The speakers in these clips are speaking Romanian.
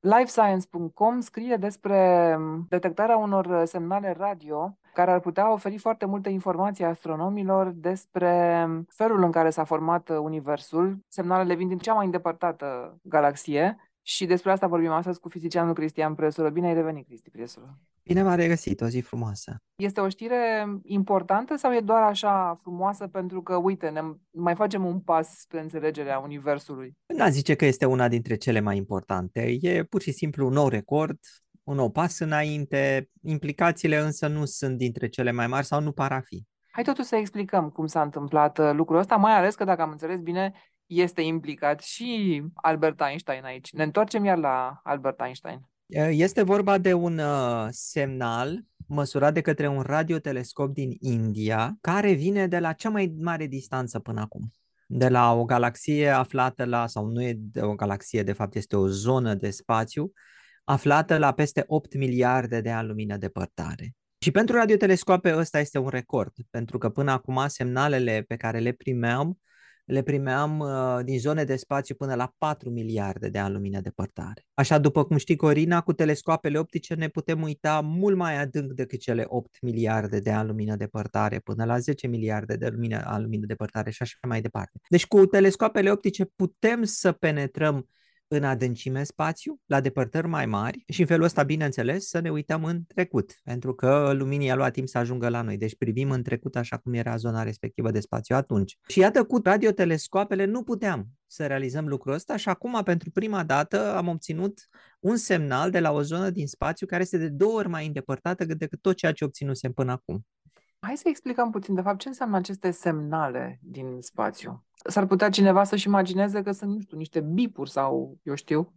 LifeScience.com scrie despre detectarea unor semnale radio care ar putea oferi foarte multe informații astronomilor despre felul în care s-a format Universul. Semnalele vin din cea mai îndepărtată galaxie și despre asta vorbim astăzi cu fizicianul Cristian Presură. Bine ai revenit, Cristi Presură! Bine v-am regăsit, o zi frumoasă! Este o știre importantă sau e doar așa frumoasă pentru că, uite, ne mai facem un pas spre înțelegerea Universului? Nu zice că este una dintre cele mai importante. E pur și simplu un nou record, un nou pas înainte, implicațiile însă nu sunt dintre cele mai mari sau nu par a fi. Hai totuși să explicăm cum s-a întâmplat uh, lucrul ăsta, mai ales că, dacă am înțeles bine, este implicat și Albert Einstein aici. Ne întoarcem iar la Albert Einstein. Este vorba de un uh, semnal măsurat de către un radiotelescop din India, care vine de la cea mai mare distanță până acum. De la o galaxie aflată la, sau nu e de o galaxie, de fapt este o zonă de spațiu, aflată la peste 8 miliarde de ani lumină depărtare. Și pentru radiotelescoape ăsta este un record, pentru că până acum semnalele pe care le primeam le primeam uh, din zone de spațiu până la 4 miliarde de ani lumină depărtare. Așa, după cum știi, Corina, cu telescoapele optice ne putem uita mult mai adânc decât cele 8 miliarde de ani lumină depărtare, până la 10 miliarde de lumină, ani lumină depărtare și așa mai departe. Deci cu telescoapele optice putem să penetrăm în adâncime spațiu, la depărtări mai mari și în felul ăsta, bineînțeles, să ne uităm în trecut, pentru că luminii a luat timp să ajungă la noi, deci privim în trecut așa cum era zona respectivă de spațiu atunci. Și iată, cu radiotelescoapele nu puteam să realizăm lucrul ăsta și acum, pentru prima dată, am obținut un semnal de la o zonă din spațiu care este de două ori mai îndepărtată decât tot ceea ce obținusem până acum. Hai să explicăm puțin, de fapt, ce înseamnă aceste semnale din spațiu. S-ar putea cineva să-și imagineze că sunt, nu știu, niște bipuri sau eu știu.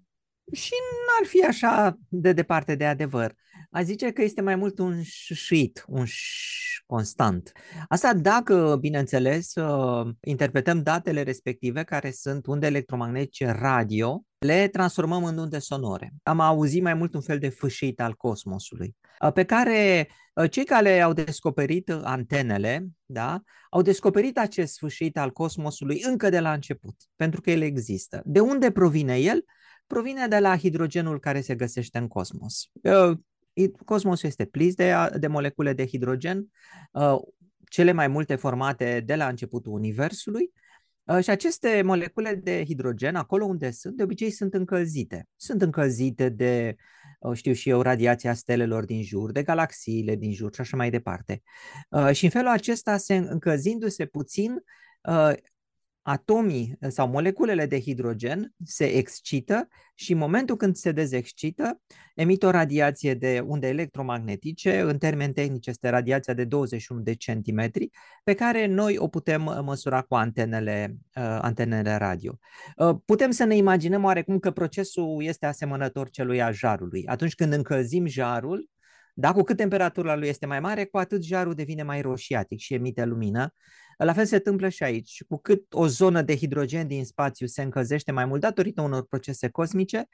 Și n-ar fi așa de departe de adevăr. A zice că este mai mult un șuit, un șș constant. Asta dacă, bineînțeles, uh, interpretăm datele respective, care sunt unde electromagnetice radio, le transformăm în unde sonore. Am auzit mai mult un fel de fâșit al cosmosului, uh, pe care uh, cei care au descoperit antenele, da, au descoperit acest sfârșit al cosmosului încă de la început, pentru că el există. De unde provine el? Provine de la hidrogenul care se găsește în cosmos. Cosmosul este plis de, de molecule de hidrogen, uh, cele mai multe formate de la începutul Universului, uh, și aceste molecule de hidrogen, acolo unde sunt, de obicei sunt încălzite. Sunt încălzite de, uh, știu și eu, radiația stelelor din jur, de galaxiile din jur și așa mai departe. Și în felul acesta, se încălzindu-se puțin, atomii eh, sau moleculele de hidrogen se excită și în momentul când se dezexcită, emit o radiație de unde electromagnetice, în termeni tehnici este radiația de 21 de centimetri, pe care noi o putem eh, măsura cu antenele, uh, antenele radio. Uh, putem să ne imaginăm oarecum că procesul este asemănător celui a jarului. Atunci când încălzim jarul, da, cu cât temperatura lui este mai mare, cu atât jarul devine mai roșiatic și emite lumină la fel se întâmplă și aici. Cu cât o zonă de hidrogen din spațiu se încălzește mai mult datorită unor procese cosmice,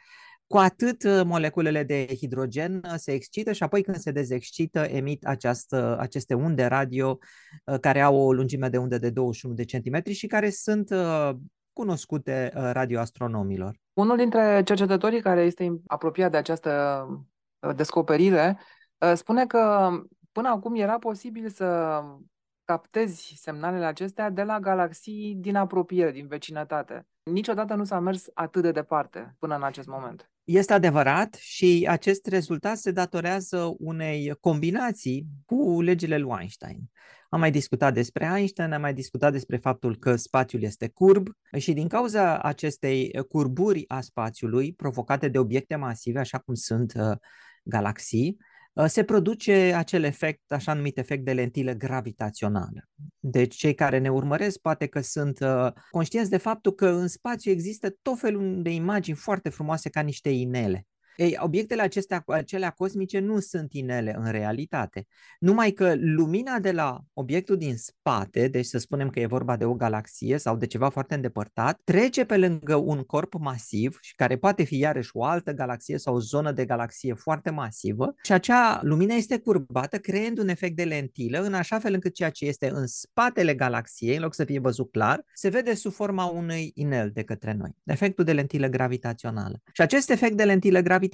cu atât uh, moleculele de hidrogen uh, se excită și apoi când se dezexcită emit această, aceste unde radio uh, care au o lungime de undă de 21 de centimetri și care sunt cunoscute radioastronomilor. Unul dintre cercetătorii care este apropiat de această descoperire spune că până acum era posibil să captezi semnalele acestea de la galaxii din apropiere, din vecinătate. Niciodată nu s-a mers atât de departe până în acest moment. Este adevărat și acest rezultat se datorează unei combinații cu legile lui Einstein. Am mai discutat despre Einstein, am mai discutat despre faptul că spațiul este curb și din cauza acestei curburi a spațiului provocate de obiecte masive, așa cum sunt uh, galaxii, Uh, se produce acel efect, așa numit efect de lentilă gravitațională. Deci cei care ne urmăresc poate că sunt uh, conștienți de faptul că în spațiu există tot felul de imagini foarte frumoase ca niște inele. Ei, obiectele acestea, acelea cosmice nu sunt inele în realitate. Numai că lumina de la obiectul din spate, deci să spunem că e vorba de o galaxie sau de ceva foarte îndepărtat, trece pe lângă un corp masiv și care poate fi iarăși o altă galaxie sau o zonă de galaxie foarte masivă și acea lumină este curbată creând un efect de lentilă în așa fel încât ceea ce este în spatele galaxiei, în loc să fie văzut clar, se vede sub forma unui inel de către noi. Efectul de lentilă gravitațională. Și acest efect de lentilă gravitațională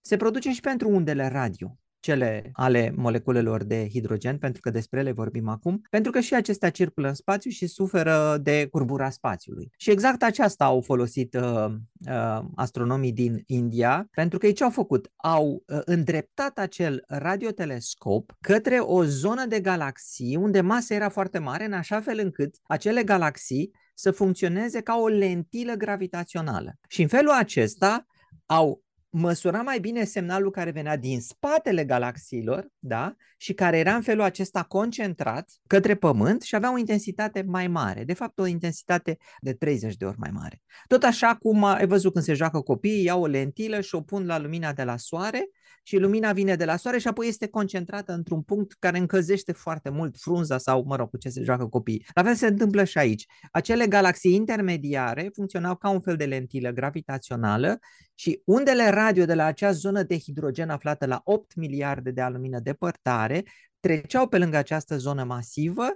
se produce și pentru undele radio cele ale moleculelor de hidrogen, pentru că despre ele vorbim acum, pentru că și acestea circulă în spațiu și suferă de curbura spațiului. Și exact aceasta au folosit uh, uh, astronomii din India, pentru că ei ce au făcut? Au uh, îndreptat acel radiotelescop către o zonă de galaxii unde masa era foarte mare, în așa fel încât acele galaxii să funcționeze ca o lentilă gravitațională. Și în felul acesta au măsura mai bine semnalul care venea din spatele galaxiilor, da? Și care era în felul acesta concentrat către Pământ și avea o intensitate mai mare, de fapt o intensitate de 30 de ori mai mare. Tot așa cum ai văzut când se joacă copiii, iau o lentilă și o pun la lumina de la soare și lumina vine de la soare și apoi este concentrată într-un punct care încălzește foarte mult frunza sau, mă rog, cu ce se joacă copiii. La fel se întâmplă și aici. Acele galaxii intermediare funcționau ca un fel de lentilă gravitațională și undele radio de la acea zonă de hidrogen aflată la 8 miliarde de lumină depărtare treceau pe lângă această zonă masivă,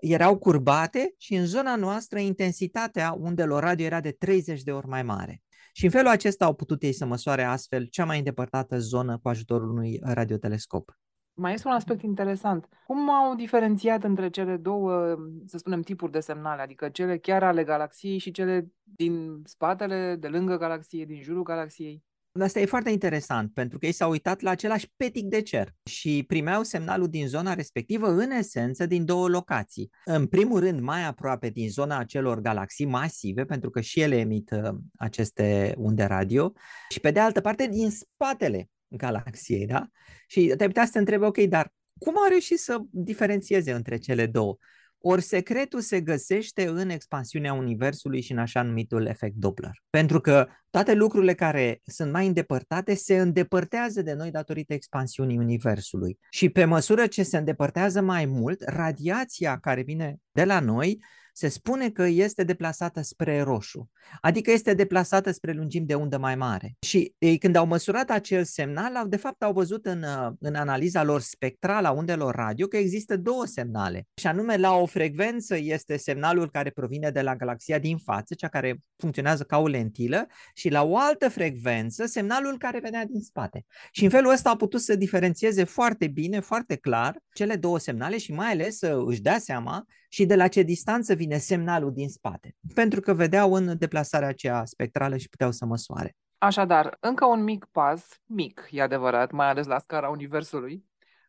erau curbate și în zona noastră intensitatea undelor radio era de 30 de ori mai mare. Și în felul acesta au putut ei să măsoare astfel cea mai îndepărtată zonă cu ajutorul unui radiotelescop. Mai este un aspect interesant. Cum au diferențiat între cele două, să spunem, tipuri de semnale, adică cele chiar ale galaxiei și cele din spatele, de lângă galaxie, din jurul galaxiei? Asta e foarte interesant, pentru că ei s-au uitat la același petic de cer și primeau semnalul din zona respectivă, în esență, din două locații. În primul rând, mai aproape din zona acelor galaxii masive, pentru că și ele emit uh, aceste unde radio, și pe de altă parte, din spatele galaxiei, da? Și te putea să te întrebi, ok, dar cum au reușit să diferențieze între cele două? Ori secretul se găsește în expansiunea Universului și în așa numitul efect Doppler. Pentru că toate lucrurile care sunt mai îndepărtate se îndepărtează de noi datorită expansiunii Universului. Și pe măsură ce se îndepărtează mai mult, radiația care vine de la noi se spune că este deplasată spre roșu, adică este deplasată spre lungimi de undă mai mare. Și ei, când au măsurat acel semnal, au, de fapt au văzut în, uh, în analiza lor spectrală a undelor radio că există două semnale. Și anume, la o frecvență este semnalul care provine de la galaxia din față, cea care funcționează ca o lentilă, și la o altă frecvență, semnalul care venea din spate. Și în felul ăsta au putut să diferențieze foarte bine, foarte clar, cele două semnale și mai ales să își dea seama și de la ce distanță vine semnalul din spate, pentru că vedeau în deplasarea aceea spectrală și puteau să măsoare. Așadar, încă un mic pas, mic, e adevărat, mai ales la scara Universului,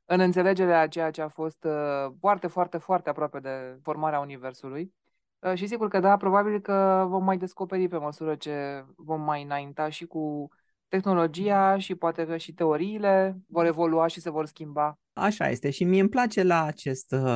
în înțelegerea a ceea ce a fost uh, foarte, foarte, foarte aproape de formarea Universului. Uh, și sigur că da, probabil că vom mai descoperi pe măsură ce vom mai înainta și cu tehnologia și poate că și teoriile vor evolua și se vor schimba. Așa este și mie îmi place la acest uh,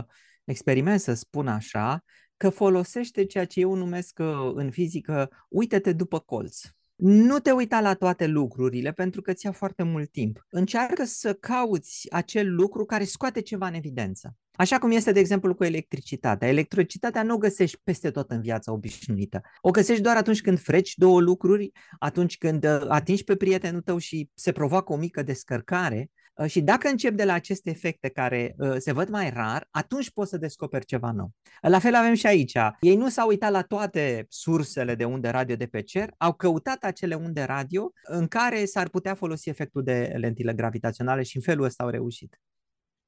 experiment, să spun așa, că folosește ceea ce eu numesc uh, în fizică, uite-te după colț. Nu te uita la toate lucrurile pentru că ți ia foarte mult timp. Încearcă să cauți acel lucru care scoate ceva în evidență. Așa cum este, de exemplu, cu electricitatea. Electricitatea nu o găsești peste tot în viața obișnuită. O găsești doar atunci când freci două lucruri, atunci când uh, atingi pe prietenul tău și se provoacă o mică descărcare Uh, și dacă încep de la aceste efecte care uh, se văd mai rar, atunci poți să descoperi ceva nou. La fel avem și aici. Ei nu s-au uitat la toate sursele de unde radio de pe cer, au căutat acele unde radio în care s-ar putea folosi efectul de lentile gravitaționale și în felul ăsta au reușit.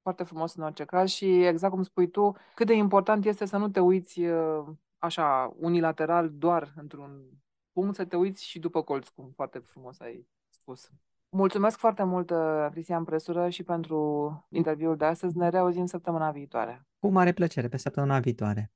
Foarte frumos în orice caz și exact cum spui tu, cât de important este să nu te uiți uh, așa unilateral doar într-un punct, să te uiți și după colț, cum foarte frumos ai spus. Mulțumesc foarte mult, uh, Cristian Presură, și pentru interviul de astăzi. Ne reauzim săptămâna viitoare. Cu mare plăcere, pe săptămâna viitoare.